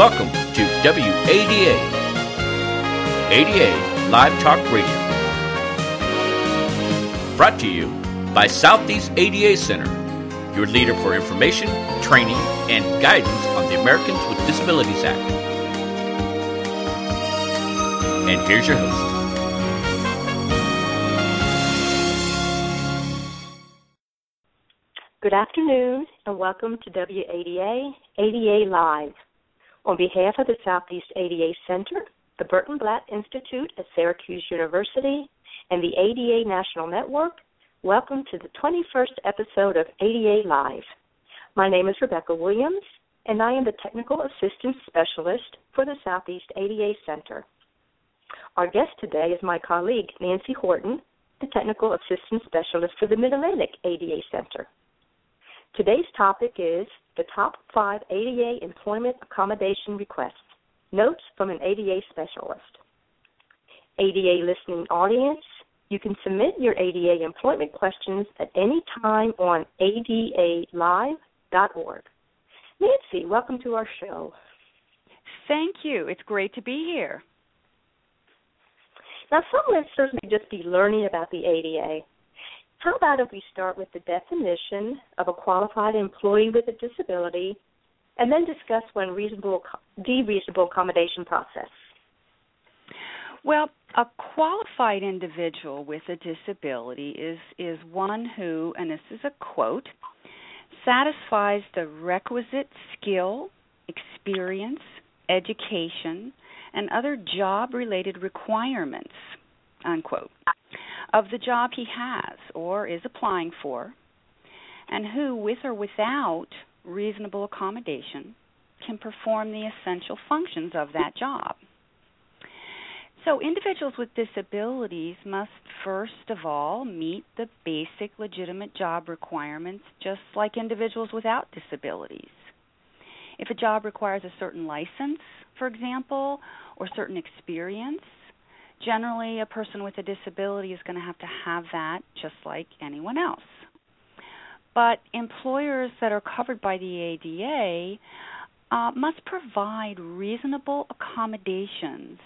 Welcome to WADA, ADA Live Talk Radio. Brought to you by Southeast ADA Center, your leader for information, training, and guidance on the Americans with Disabilities Act. And here's your host. Good afternoon and welcome to WADA ADA Live. On behalf of the Southeast ADA Center, the Burton Blatt Institute at Syracuse University, and the ADA National Network, welcome to the 21st episode of ADA Live. My name is Rebecca Williams, and I am the Technical Assistance Specialist for the Southeast ADA Center. Our guest today is my colleague, Nancy Horton, the Technical Assistance Specialist for the Mid Atlantic ADA Center. Today's topic is the top five ADA employment accommodation requests. Notes from an ADA specialist. ADA listening audience, you can submit your ADA employment questions at any time on adalive.org. Nancy, welcome to our show. Thank you. It's great to be here. Now, some listeners may just be learning about the ADA. How about if we start with the definition of a qualified employee with a disability and then discuss one reasonable the reasonable accommodation process? Well, a qualified individual with a disability is is one who, and this is a quote, satisfies the requisite skill, experience, education, and other job related requirements, unquote of the job he has or is applying for, and who, with or without reasonable accommodation, can perform the essential functions of that job. So, individuals with disabilities must first of all meet the basic legitimate job requirements just like individuals without disabilities. If a job requires a certain license, for example, or certain experience, generally a person with a disability is going to have to have that just like anyone else. But employers that are covered by the ADA uh, must provide reasonable accommodations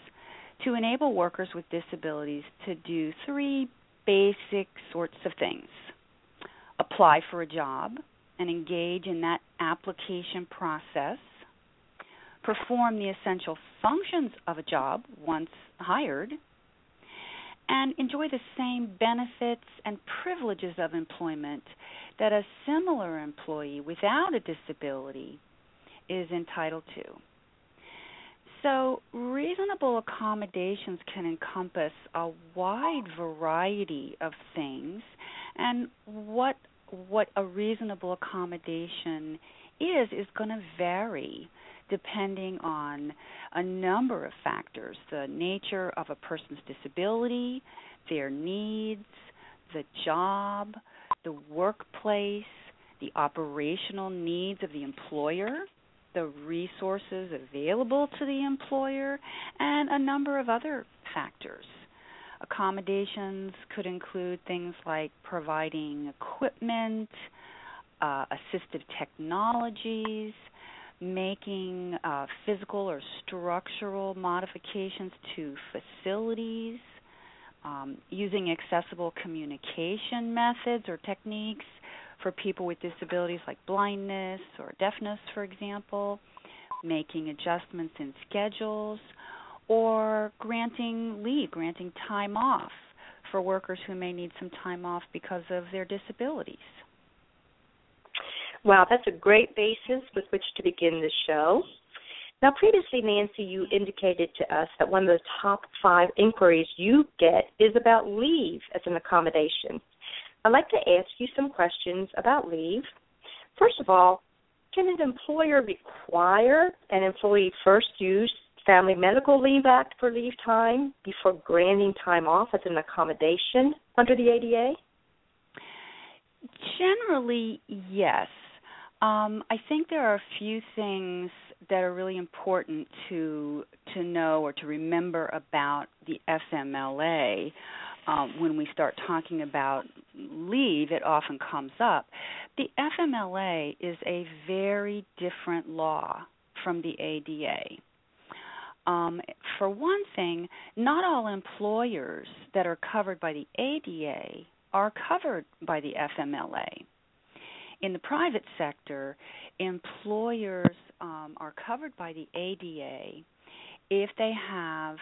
to enable workers with disabilities to do three basic sorts of things apply for a job and engage in that application process, perform the essential functions of a job once hired, and enjoy the same benefits and privileges of employment that a similar employee without a disability is entitled to. So, reasonable accommodations can encompass a wide variety of things, and what what a reasonable accommodation is is going to vary depending on a number of factors the nature of a person's disability, their needs, the job, the workplace, the operational needs of the employer, the resources available to the employer, and a number of other factors. Accommodations could include things like providing equipment, uh, assistive technologies, making uh, physical or structural modifications to facilities, um, using accessible communication methods or techniques for people with disabilities like blindness or deafness, for example, making adjustments in schedules, or granting leave, granting time off for workers who may need some time off because of their disabilities. Wow, that's a great basis with which to begin the show. Now, previously, Nancy, you indicated to us that one of the top five inquiries you get is about leave as an accommodation. I'd like to ask you some questions about leave. First of all, can an employer require an employee first use Family Medical Leave Act for leave time before granting time off as an accommodation under the ADA? Generally, yes. Um, I think there are a few things that are really important to to know or to remember about the FMLA. Um, when we start talking about leave, it often comes up. The FMLA is a very different law from the ADA. Um, for one thing, not all employers that are covered by the ADA are covered by the FMLA. In the private sector, employers um, are covered by the ADA if they have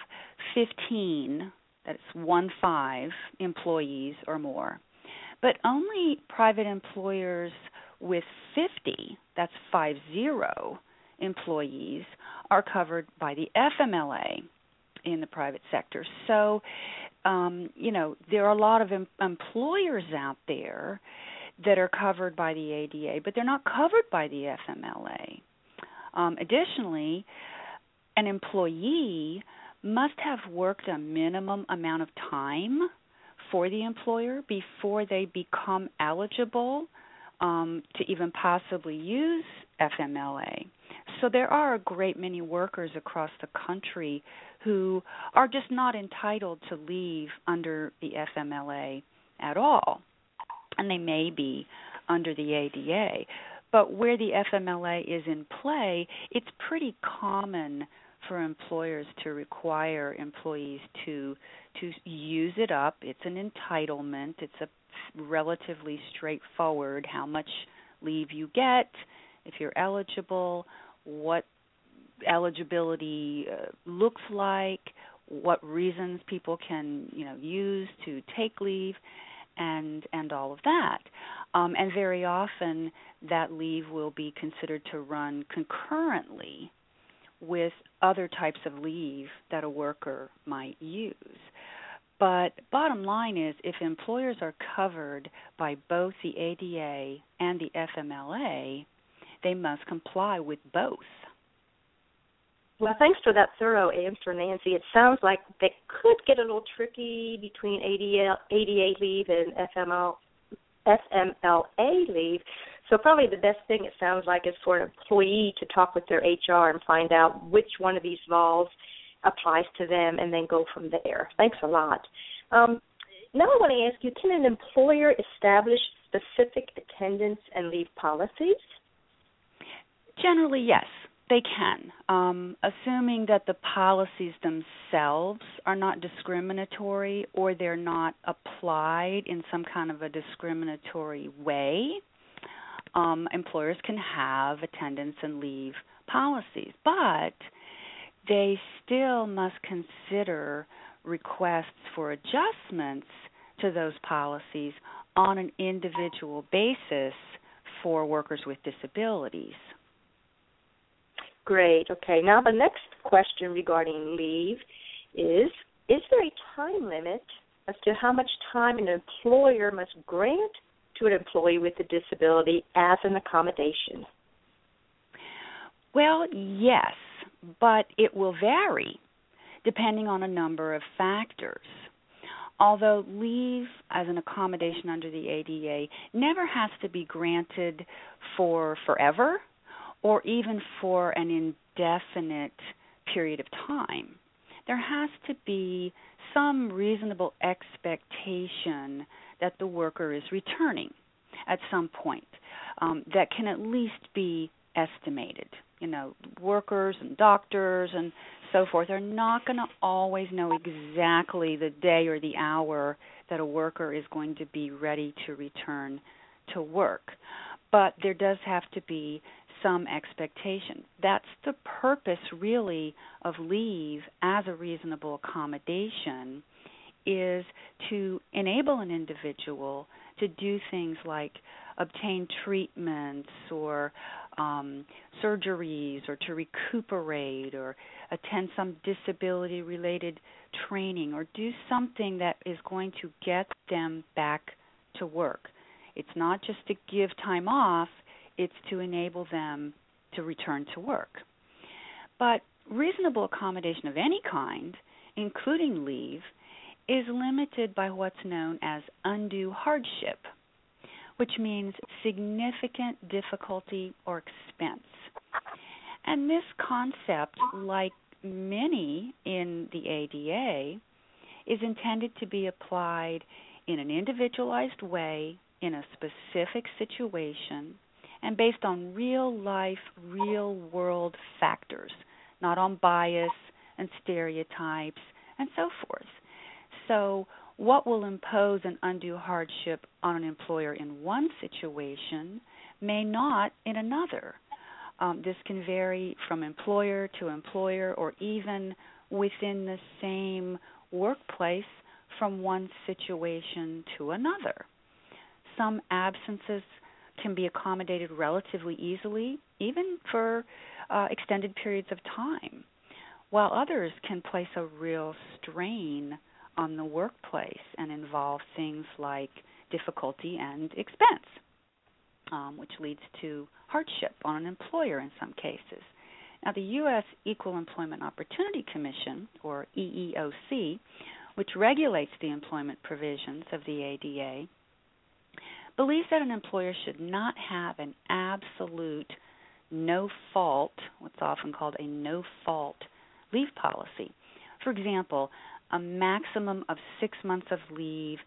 15, that's one five employees or more. But only private employers with 50, that's five zero employees, are covered by the FMLA in the private sector. So, um, you know, there are a lot of em- employers out there that are covered by the ADA, but they're not covered by the FMLA. Um, additionally, an employee must have worked a minimum amount of time for the employer before they become eligible um, to even possibly use FMLA. So there are a great many workers across the country who are just not entitled to leave under the FMLA at all. And they may be under the ADA. But where the FMLA is in play, it's pretty common for employers to require employees to to use it up. It's an entitlement. It's a relatively straightforward how much leave you get, if you're eligible, what eligibility uh, looks like, what reasons people can, you know, use to take leave and and all of that. Um, and very often that leave will be considered to run concurrently with other types of leave that a worker might use. But bottom line is if employers are covered by both the ADA and the FMLA, they must comply with both. Well, thanks for that thorough answer, Nancy. It sounds like they could get a little tricky between ADA, ADA leave and FML, FMLA leave. So probably the best thing it sounds like is for an employee to talk with their HR and find out which one of these laws applies to them, and then go from there. Thanks a lot. Um, now I want to ask you: Can an employer establish specific attendance and leave policies? Generally, yes, they can, um, assuming that the policies themselves are not discriminatory or they're not applied in some kind of a discriminatory way. Um, employers can have attendance and leave policies, but they still must consider requests for adjustments to those policies on an individual basis for workers with disabilities. Great. Okay. Now the next question regarding leave is is there a time limit as to how much time an employer must grant to an employee with a disability as an accommodation? Well, yes, but it will vary depending on a number of factors. Although leave as an accommodation under the ADA never has to be granted for forever or even for an indefinite period of time. There has to be some reasonable expectation that the worker is returning at some point um, that can at least be estimated. You know, workers and doctors and so forth are not going to always know exactly the day or the hour that a worker is going to be ready to return to work. But there does have to be some expectation. That's the purpose, really, of leave as a reasonable accommodation is to enable an individual to do things like obtain treatments or um, surgeries or to recuperate or attend some disability related training or do something that is going to get them back to work. It's not just to give time off, it's to enable them to return to work. But reasonable accommodation of any kind, including leave, is limited by what's known as undue hardship, which means significant difficulty or expense. And this concept, like many in the ADA, is intended to be applied in an individualized way in a specific situation and based on real life, real world factors, not on bias and stereotypes and so forth. So, what will impose an undue hardship on an employer in one situation may not in another. Um, this can vary from employer to employer or even within the same workplace from one situation to another. Some absences can be accommodated relatively easily, even for uh, extended periods of time, while others can place a real strain on the workplace and involve things like difficulty and expense, um, which leads to hardship on an employer in some cases. Now, the U.S. Equal Employment Opportunity Commission, or EEOC, which regulates the employment provisions of the ADA, believes that an employer should not have an absolute no fault, what's often called a no fault leave policy. For example, a maximum of six months of leave,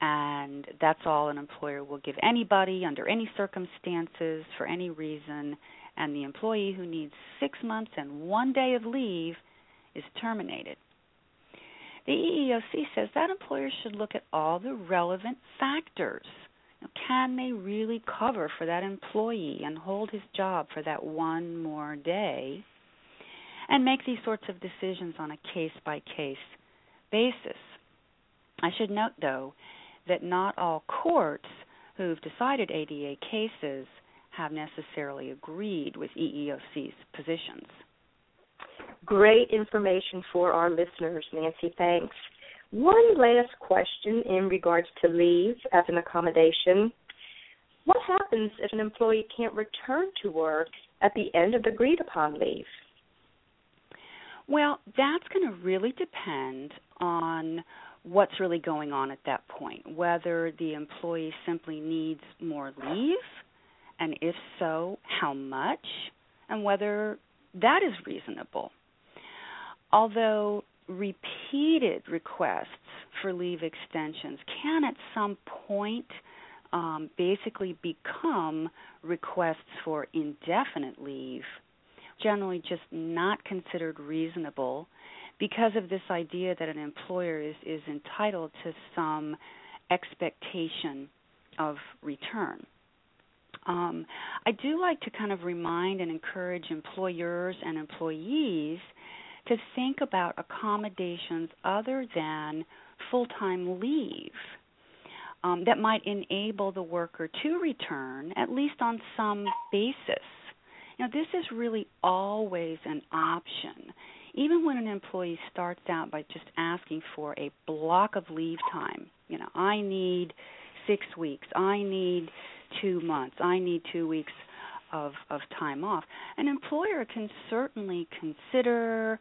and that's all an employer will give anybody under any circumstances for any reason. And the employee who needs six months and one day of leave is terminated. The EEOC says that employers should look at all the relevant factors. Can they really cover for that employee and hold his job for that one more day? And make these sorts of decisions on a case by case basis. I should note, though, that not all courts who've decided ADA cases have necessarily agreed with EEOC's positions. Great information for our listeners, Nancy. Thanks. One last question in regards to leave as an accommodation. What happens if an employee can't return to work at the end of the agreed upon leave? Well, that's going to really depend on what's really going on at that point, whether the employee simply needs more leave, and if so, how much, and whether that is reasonable. Although repeated requests for leave extensions can at some point um, basically become requests for indefinite leave generally just not considered reasonable because of this idea that an employer is, is entitled to some expectation of return. Um, I do like to kind of remind and encourage employers and employees to think about accommodations other than full time leave um, that might enable the worker to return, at least on some basis. Now, this is really always an option. Even when an employee starts out by just asking for a block of leave time, you know, I need six weeks, I need two months, I need two weeks of, of time off. An employer can certainly consider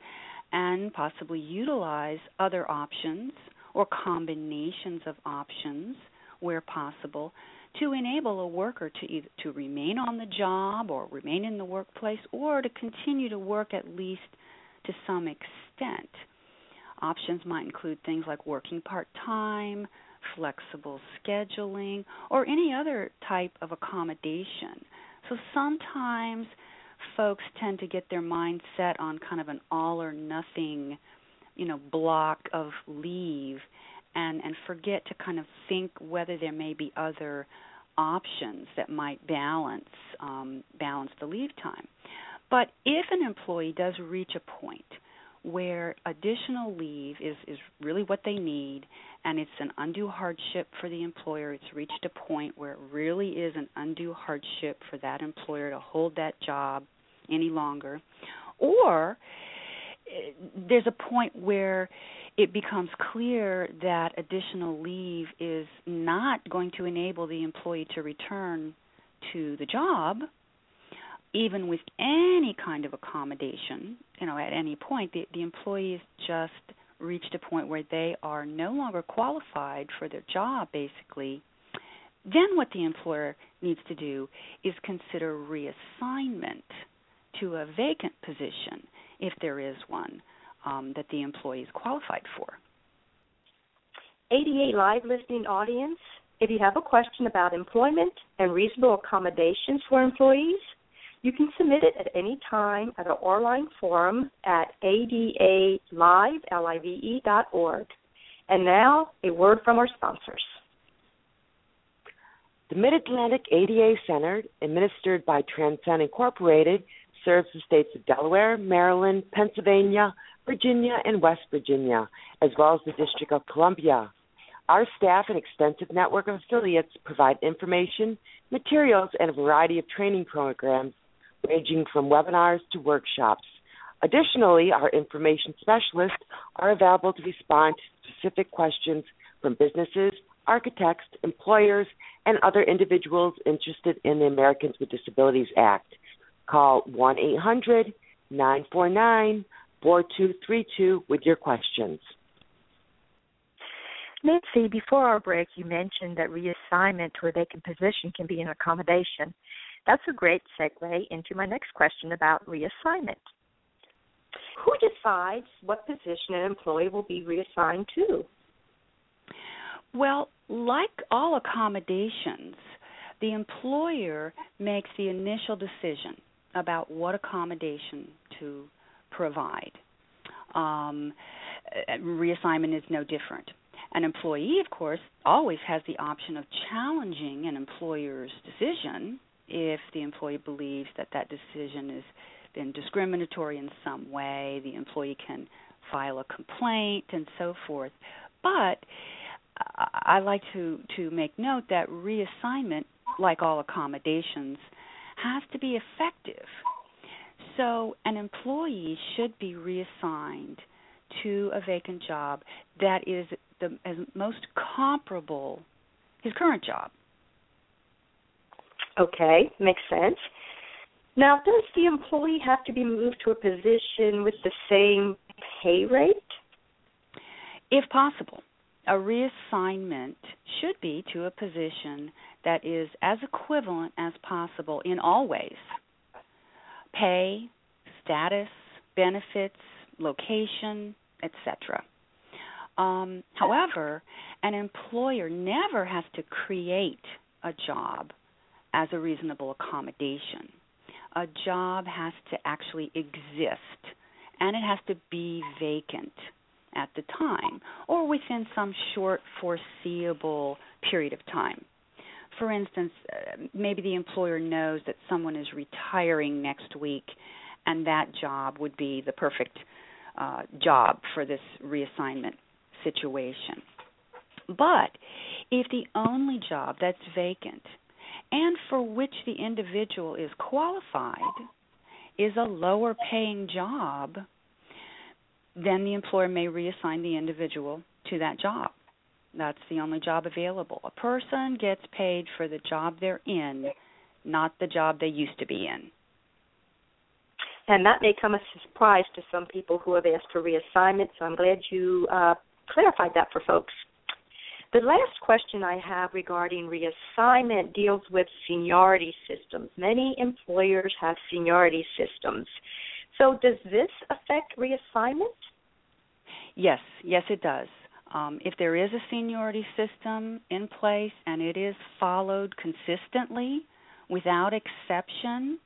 and possibly utilize other options or combinations of options where possible to enable a worker to either to remain on the job or remain in the workplace or to continue to work at least to some extent. Options might include things like working part-time, flexible scheduling, or any other type of accommodation. So sometimes folks tend to get their mind set on kind of an all or nothing, you know, block of leave and and forget to kind of think whether there may be other options that might balance um, balance the leave time. But if an employee does reach a point where additional leave is, is really what they need and it's an undue hardship for the employer, it's reached a point where it really is an undue hardship for that employer to hold that job any longer, or eh, there's a point where it becomes clear that additional leave is not going to enable the employee to return to the job even with any kind of accommodation you know at any point the, the employee has just reached a point where they are no longer qualified for their job basically then what the employer needs to do is consider reassignment to a vacant position if there is one um, that the employee is qualified for. ADA Live listening audience, If you have a question about employment and reasonable accommodations for employees, you can submit it at any time at our online forum at adalive.org. And now, a word from our sponsors. The Mid Atlantic ADA Center, administered by TransCen Incorporated, serves the states of Delaware, Maryland, Pennsylvania, Virginia, and West Virginia, as well as the District of Columbia. Our staff and extensive network of affiliates provide information, materials, and a variety of training programs ranging from webinars to workshops. Additionally, our information specialists are available to respond to specific questions from businesses, architects, employers, and other individuals interested in the Americans with Disabilities Act. Call 1 800 949 4232 with your questions. Nancy, before our break, you mentioned that reassignment to a vacant position can be an accommodation. That's a great segue into my next question about reassignment. Who decides what position an employee will be reassigned to? Well, like all accommodations, the employer makes the initial decision about what accommodation to provide. Um, reassignment is no different. An employee, of course, always has the option of challenging an employer's decision if the employee believes that that decision has been discriminatory in some way. The employee can file a complaint and so forth. But I like to to make note that reassignment, like all accommodations, has to be effective. So an employee should be reassigned to a vacant job that is the as most comparable his current job. Okay, makes sense. Now, does the employee have to be moved to a position with the same pay rate? If possible a reassignment should be to a position that is as equivalent as possible in all ways pay, status, benefits, location, etc. Um, however, an employer never has to create a job as a reasonable accommodation. A job has to actually exist and it has to be vacant at the time or within some short foreseeable period of time. For instance, maybe the employer knows that someone is retiring next week and that job would be the perfect uh, job for this reassignment situation. But if the only job that's vacant and for which the individual is qualified is a lower paying job, then the employer may reassign the individual to that job. That's the only job available. A person gets paid for the job they're in, not the job they used to be in. And that may come as a surprise to some people who have asked for reassignment, so I'm glad you uh, clarified that for folks. The last question I have regarding reassignment deals with seniority systems. Many employers have seniority systems. So, does this affect reassignment? Yes, yes, it does. Um, if there is a seniority system in place and it is followed consistently without exception,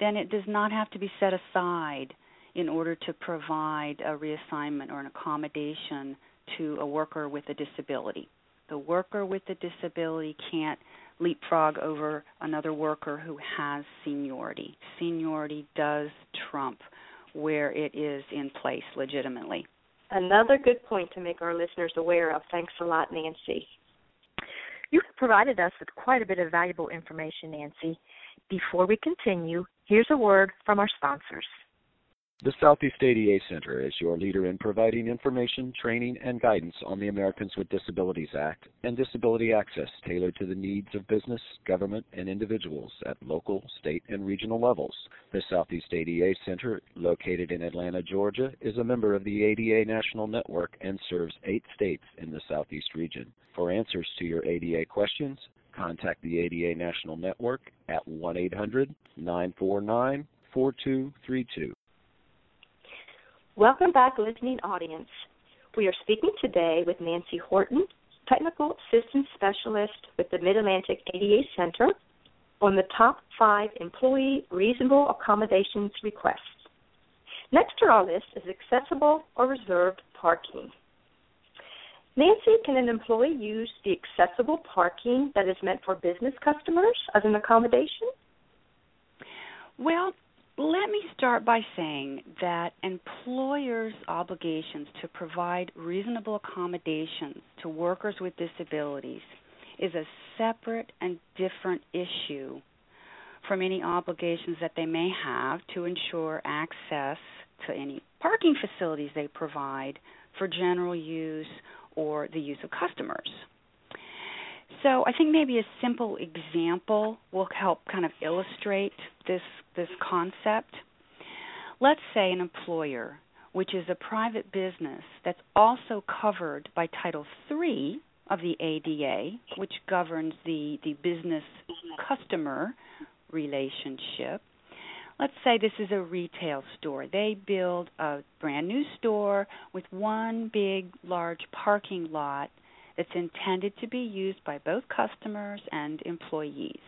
then it does not have to be set aside in order to provide a reassignment or an accommodation to a worker with a disability. The worker with the disability can't leapfrog over another worker who has seniority. Seniority does trump where it is in place legitimately. Another good point to make our listeners aware of. Thanks a lot, Nancy. You have provided us with quite a bit of valuable information, Nancy. Before we continue, here's a word from our sponsors. The Southeast ADA Center is your leader in providing information, training, and guidance on the Americans with Disabilities Act and disability access tailored to the needs of business, government, and individuals at local, state, and regional levels. The Southeast ADA Center, located in Atlanta, Georgia, is a member of the ADA National Network and serves eight states in the Southeast region. For answers to your ADA questions, contact the ADA National Network at 1 800 949 4232. Welcome back, listening audience. We are speaking today with Nancy Horton, Technical Assistance Specialist with the Mid Atlantic ADA Center on the top five employee reasonable accommodations requests. Next to our list is accessible or reserved parking. Nancy, can an employee use the accessible parking that is meant for business customers as an accommodation? Well, let me start by saying that employers' obligations to provide reasonable accommodations to workers with disabilities is a separate and different issue from any obligations that they may have to ensure access to any parking facilities they provide for general use or the use of customers. So I think maybe a simple example will help kind of illustrate this this concept. Let's say an employer, which is a private business that's also covered by Title III of the ADA, which governs the, the business customer relationship. Let's say this is a retail store. They build a brand new store with one big, large parking lot that's intended to be used by both customers and employees.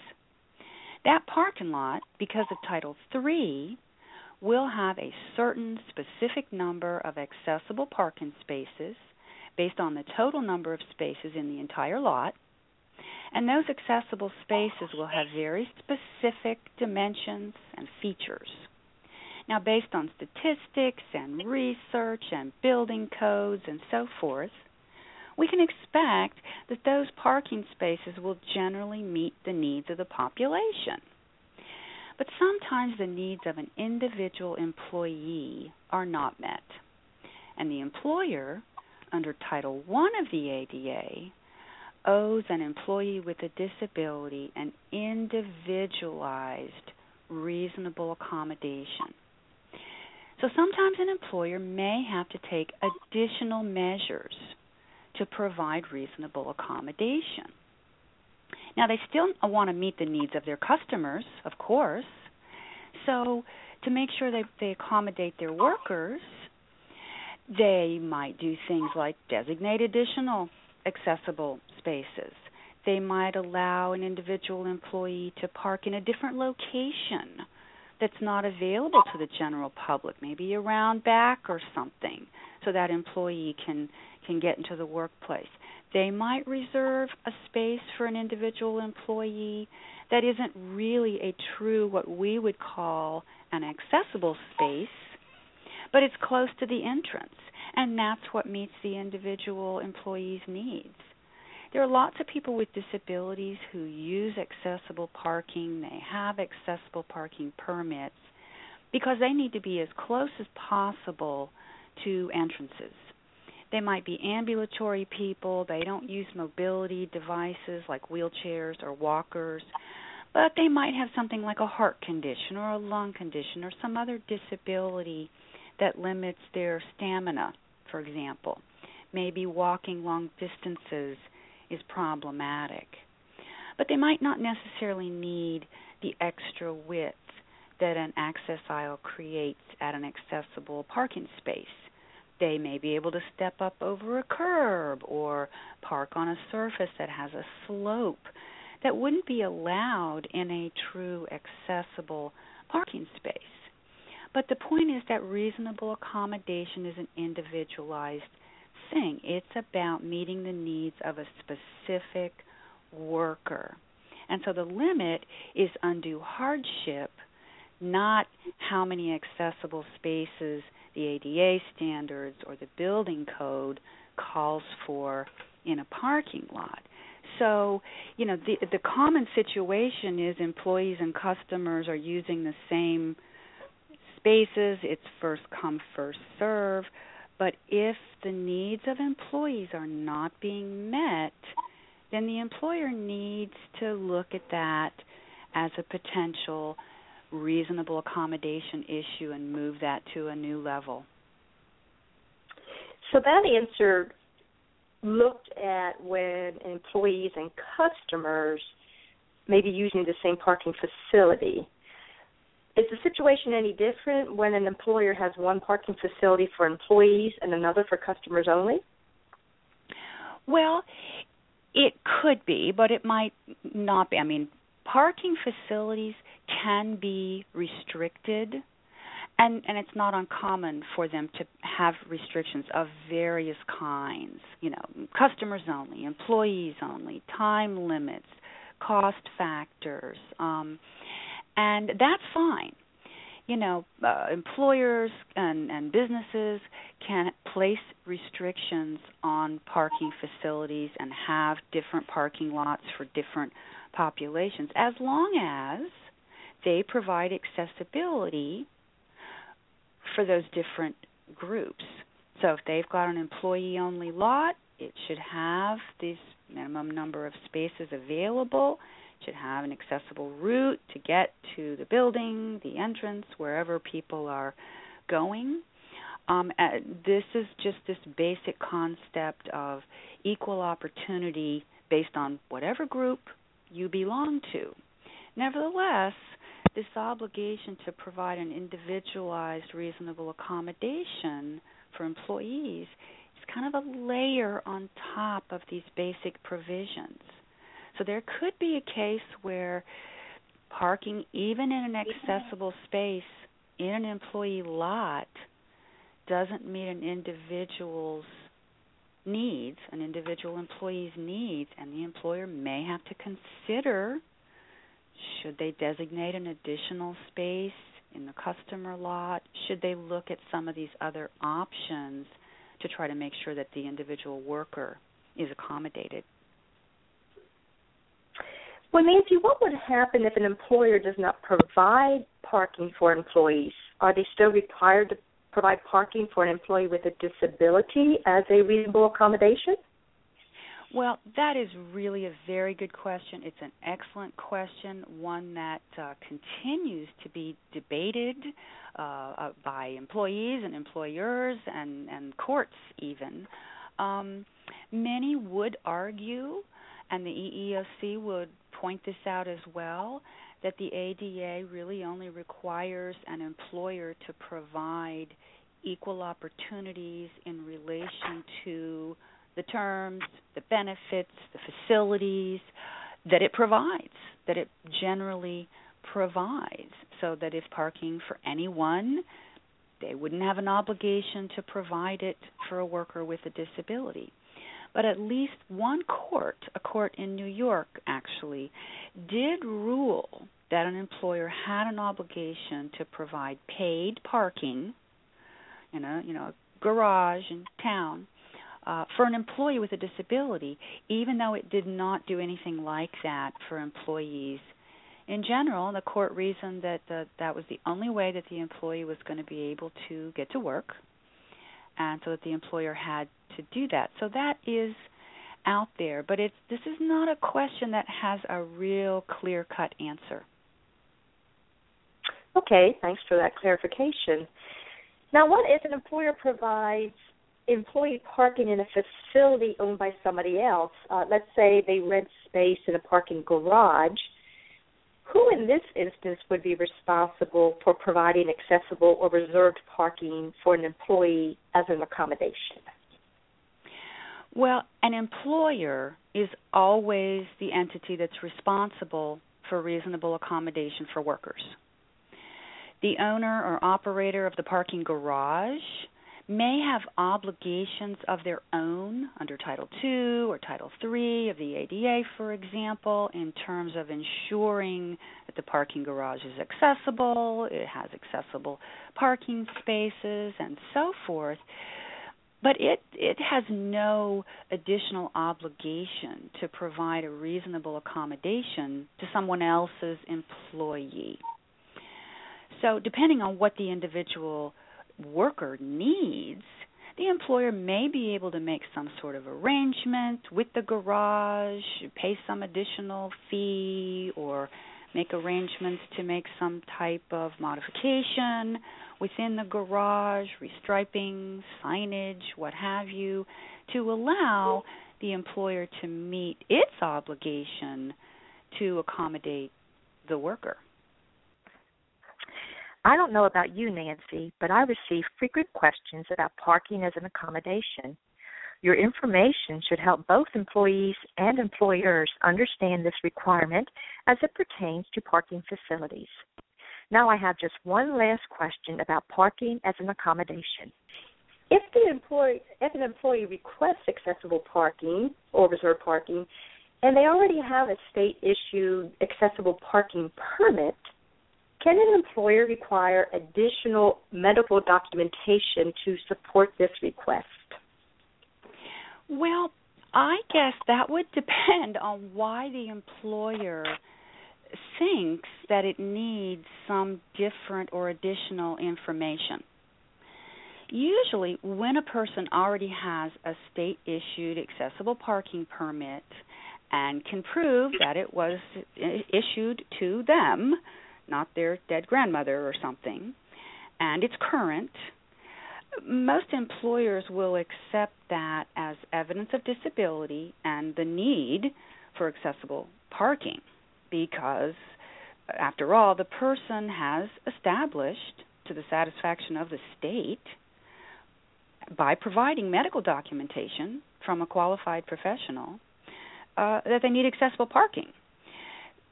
That parking lot, because of Title III, will have a certain specific number of accessible parking spaces based on the total number of spaces in the entire lot. And those accessible spaces will have very specific dimensions and features. Now, based on statistics and research and building codes and so forth, we can expect that those parking spaces will generally meet the needs of the population. But sometimes the needs of an individual employee are not met. And the employer, under Title I of the ADA, owes an employee with a disability an individualized, reasonable accommodation. So sometimes an employer may have to take additional measures to provide reasonable accommodation. Now, they still want to meet the needs of their customers, of course. So, to make sure that they accommodate their workers, they might do things like designate additional accessible spaces. They might allow an individual employee to park in a different location that's not available to the general public, maybe around back or something, so that employee can can get into the workplace. They might reserve a space for an individual employee that isn't really a true what we would call an accessible space, but it's close to the entrance, and that's what meets the individual employee's needs. There are lots of people with disabilities who use accessible parking, they have accessible parking permits because they need to be as close as possible to entrances. They might be ambulatory people, they don't use mobility devices like wheelchairs or walkers, but they might have something like a heart condition or a lung condition or some other disability that limits their stamina, for example. Maybe walking long distances is problematic. But they might not necessarily need the extra width that an access aisle creates at an accessible parking space. They may be able to step up over a curb or park on a surface that has a slope that wouldn't be allowed in a true accessible parking space. But the point is that reasonable accommodation is an individualized It's about meeting the needs of a specific worker. And so the limit is undue hardship, not how many accessible spaces the ADA standards or the building code calls for in a parking lot. So, you know, the the common situation is employees and customers are using the same spaces. It's first come, first serve. But if the needs of employees are not being met, then the employer needs to look at that as a potential reasonable accommodation issue and move that to a new level. So that answer looked at when employees and customers may be using the same parking facility. Is the situation any different when an employer has one parking facility for employees and another for customers only? Well, It could be, but it might not be. I mean, parking facilities can be restricted and and it's not uncommon for them to have restrictions of various kinds you know customers only employees only time limits cost factors um and that's fine you know uh, employers and and businesses can place restrictions on parking facilities and have different parking lots for different populations as long as they provide accessibility for those different groups. So if they've got an employee only lot, it should have this minimum number of spaces available, should have an accessible route to get to the building, the entrance, wherever people are going. Um, uh, this is just this basic concept of equal opportunity based on whatever group you belong to. Nevertheless, this obligation to provide an individualized, reasonable accommodation for employees is kind of a layer on top of these basic provisions. So there could be a case where parking, even in an accessible space in an employee lot, doesn't meet an individual's needs, an individual employee's needs, and the employer may have to consider should they designate an additional space in the customer lot? Should they look at some of these other options to try to make sure that the individual worker is accommodated? Well, Nancy, what would happen if an employer does not provide parking for employees? Are they still required to provide parking for an employee with a disability as a reasonable accommodation? Well, that is really a very good question. It's an excellent question, one that uh, continues to be debated uh, uh, by employees and employers and, and courts, even. Um, many would argue, and the EEOC would point this out as well, that the ADA really only requires an employer to provide equal opportunities in relation to the terms, the benefits, the facilities that it provides, that it generally provides, so that if parking for anyone, they wouldn't have an obligation to provide it for a worker with a disability. But at least one court, a court in New York actually, did rule that an employer had an obligation to provide paid parking in a you know a garage in town uh, for an employee with a disability, even though it did not do anything like that for employees in general. The court reasoned that the, that was the only way that the employee was going to be able to get to work, and so that the employer had to do that. So that is out there, but it's this is not a question that has a real clear-cut answer. Okay, thanks for that clarification. Now, what if an employer provides employee parking in a facility owned by somebody else, uh, let's say they rent space in a parking garage, who in this instance would be responsible for providing accessible or reserved parking for an employee as an accommodation? Well, an employer is always the entity that's responsible for reasonable accommodation for workers. The owner or operator of the parking garage may have obligations of their own under Title II or Title III of the ADA, for example, in terms of ensuring that the parking garage is accessible, it has accessible parking spaces, and so forth. But it, it has no additional obligation to provide a reasonable accommodation to someone else's employee. So, depending on what the individual worker needs, the employer may be able to make some sort of arrangement with the garage, pay some additional fee, or make arrangements to make some type of modification within the garage, restriping, signage, what have you, to allow the employer to meet its obligation to accommodate the worker. I don't know about you, Nancy, but I receive frequent questions about parking as an accommodation. Your information should help both employees and employers understand this requirement as it pertains to parking facilities. Now, I have just one last question about parking as an accommodation. If the employee, if an employee requests accessible parking or reserved parking, and they already have a state issued accessible parking permit, can an employer require additional medical documentation to support this request? Well, I guess that would depend on why the employer thinks that it needs some different or additional information. Usually, when a person already has a state issued accessible parking permit and can prove that it was issued to them, not their dead grandmother or something, and it's current, most employers will accept that as evidence of disability and the need for accessible parking because, after all, the person has established to the satisfaction of the state by providing medical documentation from a qualified professional uh, that they need accessible parking.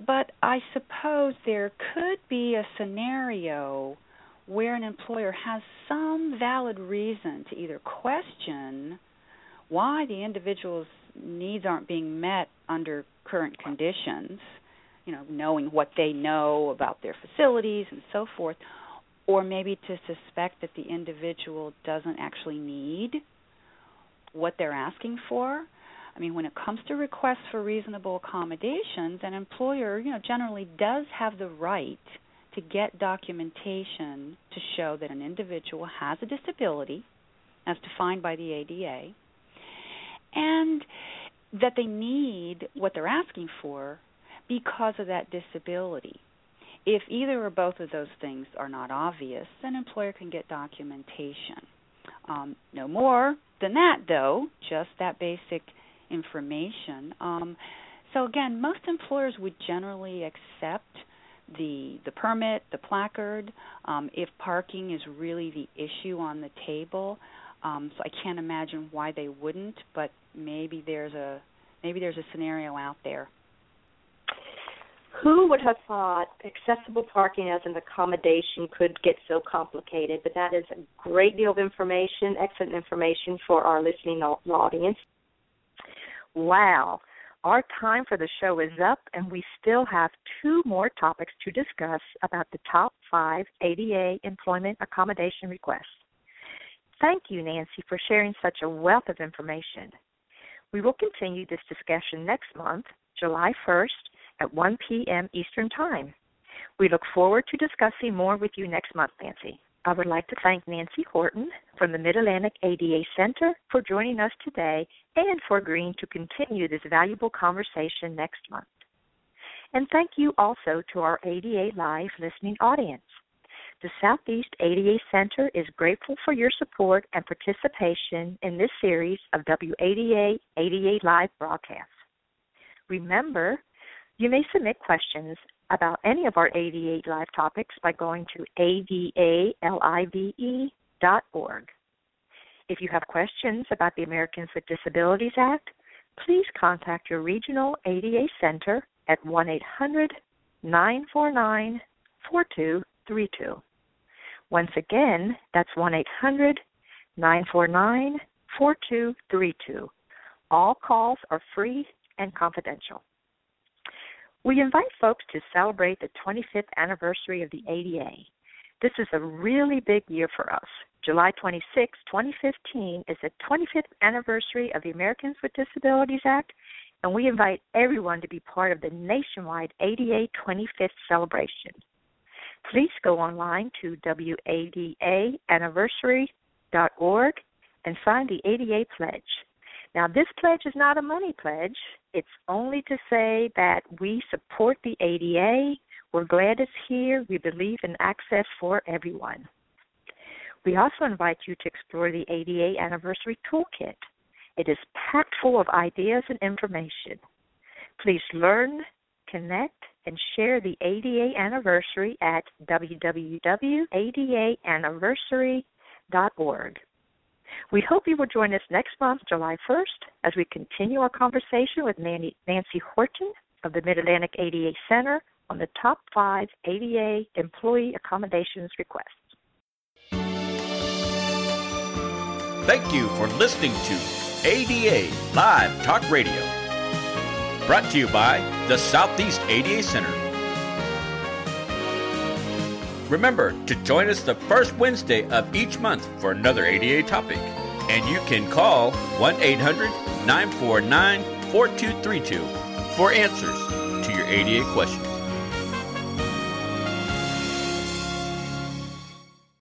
But I suppose there could be a scenario where an employer has some valid reason to either question why the individual's needs aren't being met under current conditions, you know, knowing what they know about their facilities and so forth, or maybe to suspect that the individual doesn't actually need what they're asking for. I mean, when it comes to requests for reasonable accommodations, an employer, you know, generally does have the right to get documentation to show that an individual has a disability as defined by the ADA and that they need what they're asking for because of that disability. If either or both of those things are not obvious, an employer can get documentation. Um, no more than that, though, just that basic information. Um, so again, most employers would generally accept the the permit, the placard. Um, if parking is really the issue on the table, um, so I can't imagine why they wouldn't. But maybe there's a maybe there's a scenario out there. Who would have thought accessible parking as an accommodation could get so complicated? But that is a great deal of information, excellent information for our listening audience. Wow. Our time for the show is up, and we still have two more topics to discuss about the top five ADA employment accommodation requests. Thank you, Nancy, for sharing such a wealth of information. We will continue this discussion next month, July 1st, at 1 p.m. Eastern Time. We look forward to discussing more with you next month, Nancy. I would like to thank Nancy Horton from the Mid Atlantic ADA Center for joining us today and for agreeing to continue this valuable conversation next month. And thank you also to our ADA Live listening audience. The Southeast ADA Center is grateful for your support and participation in this series of WADA ADA Live broadcasts. Remember, you may submit questions about any of our ADA Live topics by going to adalive.org. If you have questions about the Americans with Disabilities Act, please contact your regional ADA center at 1 800 949 4232. Once again, that's 1 800 949 4232. All calls are free and confidential. We invite folks to celebrate the 25th anniversary of the ADA. This is a really big year for us. July 26, 2015 is the 25th anniversary of the Americans with Disabilities Act, and we invite everyone to be part of the nationwide ADA 25th celebration. Please go online to wadaanniversary.org and sign the ADA pledge. Now, this pledge is not a money pledge. It's only to say that we support the ADA. We're glad it's here. We believe in access for everyone. We also invite you to explore the ADA Anniversary Toolkit. It is packed full of ideas and information. Please learn, connect, and share the ADA Anniversary at www.adaanniversary.org. We hope you will join us next month, July 1st, as we continue our conversation with Nancy Horton of the Mid Atlantic ADA Center on the top five ADA employee accommodations requests. Thank you for listening to ADA Live Talk Radio, brought to you by the Southeast ADA Center. Remember to join us the first Wednesday of each month for another ADA topic. And you can call 1 800 949 4232 for answers to your ADA questions.